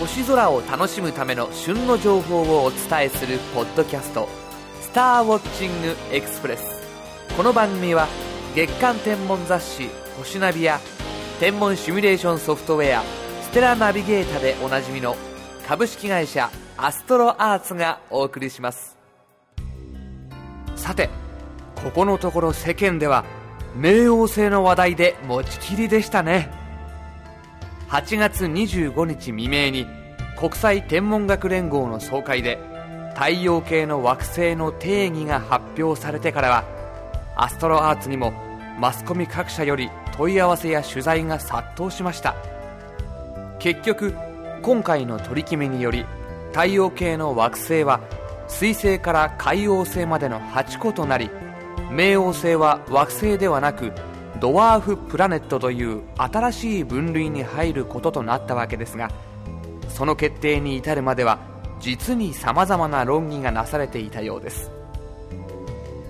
星空を楽しむための旬の情報をお伝えするポッドキャスト「スターウォッチングエクスプレス」この番組は月間天文雑誌「星ナビ」や天文シミュレーションソフトウェア「ステラナビゲータ」でおなじみの株式会社アストロアーツがお送りします。さてここのところ世間では冥王星の話題で持ちきりでしたね。8月25日未明に国際天文学連合の総会で太陽系の惑星の定義が発表されてからはアストロアーツにもマスコミ各社より問い合わせや取材が殺到しました。結局今回の取り決めにより太陽系の惑星は水星から海王星までの8個となり冥王星は惑星ではなくドワーフプラネットという新しい分類に入ることとなったわけですがその決定に至るまでは実にさまざまな論議がなされていたようです。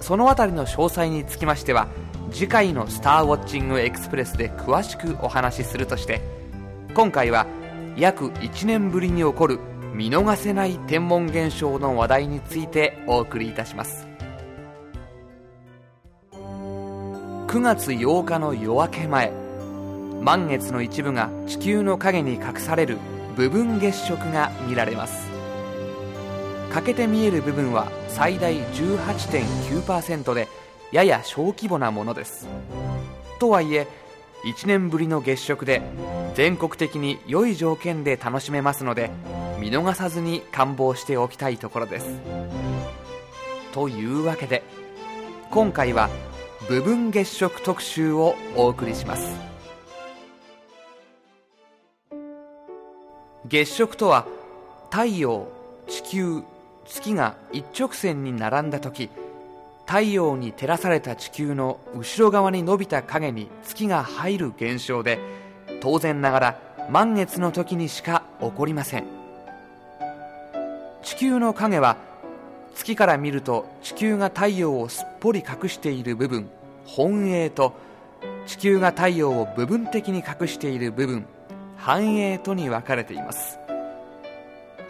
その辺りの詳細につきましては次回の「スターウォッチングエクスプレス」で詳しくお話しするとして今回は約1年ぶりに起こる見逃せない天文現象の話題についてお送りいたします。9月8日の夜明け前満月の一部が地球の影に隠される部分月食が見られます。欠けて見える部分は最大18.9%でやや小規模なものです。とはいえ1年ぶりの月食で全国的に良い条件で楽しめますので見逃さずに観望しておきたいところです。というわけで今回は部分月食特集をお送りします。月食とは太陽地球月が一直線に並んだ時太陽に照らされた地球の後ろ側に伸びた影に月が入る現象で当然ながら満月の時にしか起こりません。地球の影は月から見ると地球が太陽をすっぽり隠している部分本影と地球が太陽を部分的に隠している部分反影とに分かれています。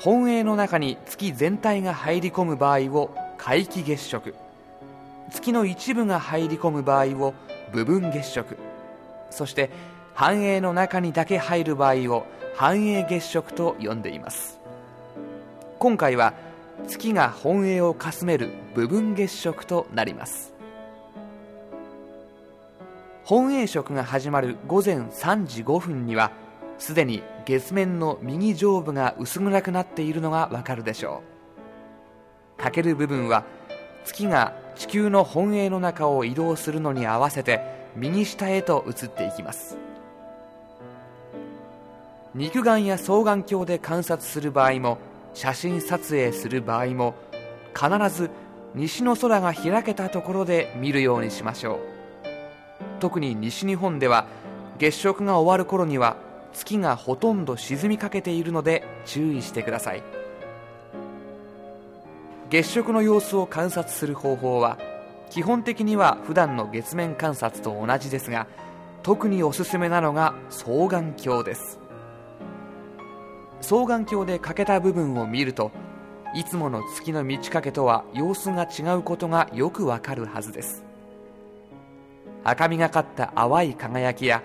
本影の中に月全体が入り込む場合を皆既月食。月の一部が入り込む場合を部分月食。そして繁栄の中にだけ入る場合を繁栄月食と呼んでいます。今回は月が本栄をかすめる部分月食となります。本栄食が始まる午前3時5分にはすでに月面の右上部が薄暗くなっているのがわかるでしょう。欠ける部分は月が地球の本栄の中を移動するのに合わせて右下へと移っていきます。肉眼や双眼鏡で観察する場合も写真撮影する場合も必ず西の空が開けたところで見るようにしましょう。特に西日本では月食が終わる頃には月がほとんど沈みかけているので注意してください。月食の様子を観察する方法は基本的には普段の月面観察と同じですが特におすすめなのが双眼鏡です。双眼鏡で欠けた部分を見るといつもの月の満ち欠けとは様子が違うことがよくわかるはずです。赤みがかった淡い輝きや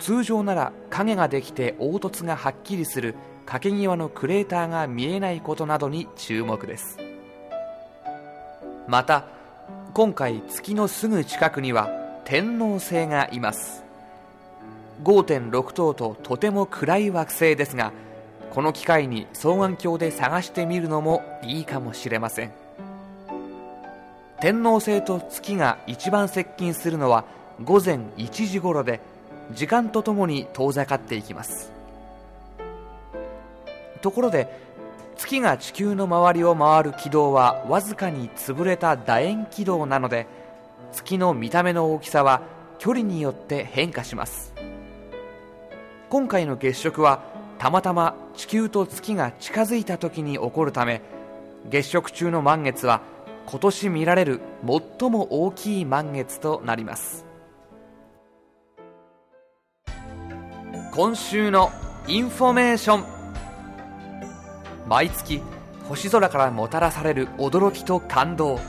通常なら影ができて凹凸がはっきりする掛け際のクレーターが見えないことなどに注目です。また今回月のすぐ近くには天王星がいます。5.6頭ととても暗い惑星ですがこの機会に双眼鏡で探してみるのもいいかもしれません。天王星と月が一番接近するのは午前1時頃で時間とともに遠ざかっていきます。ところで月が地球の周りを回る軌道はわずかに潰れた楕円軌道なので月の見た目の大きさは距離によって変化します。今回の月食はたまたま地球と月が近づいた時に起こるため月食中の満月は今年見られる最も大きい満月となります。今週のインフォメーション。毎月星空からもたらされる驚きと感動。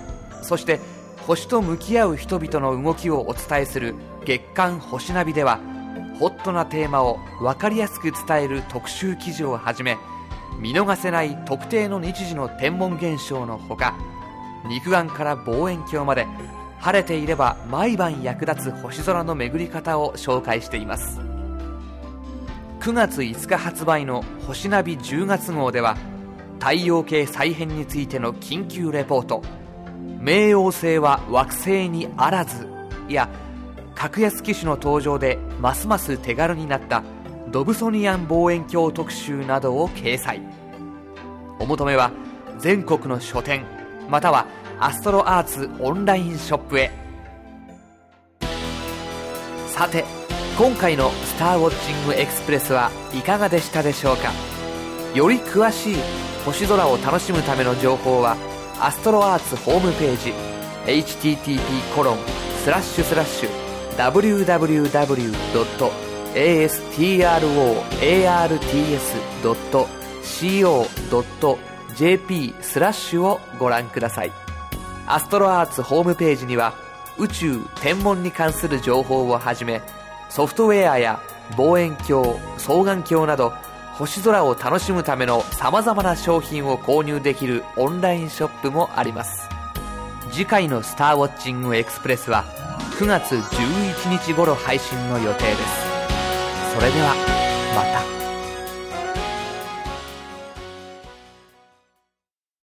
そして星と向き合う人々の動きをお伝えする月刊星ナビではホットなテーマを分かりやすく伝える特集記事をはじめ見逃せない特定の日時の天文現象のほか肉眼から望遠鏡まで晴れていれば毎晩役立つ星空の巡り方を紹介しています。9月5日発売の「星ナビ10月号」では太陽系再編についての緊急レポート「冥王星は惑星にあらず」や格安機種の登場でますます手軽になったドブソニアン望遠鏡特集などを掲載。お求めは全国の書店またはアストロアーツオンラインショップへ。さて今回の「スターウォッチングエクスプレス」はいかがでしたでしょうか？より詳しい星空を楽しむための情報はアストロアーツホームページ http コロンスラッシュスラッシュ www.astroarts.co.jp スラッシュをご覧ください。アストロアーツホームページには宇宙天文に関する情報をはじめソフトウェアや望遠鏡双眼鏡など星空を楽しむための様々な商品を購入できるオンラインショップもあります。次回のスターウォッチングエクスプレスは9月11日頃配信の予定です。それではまた。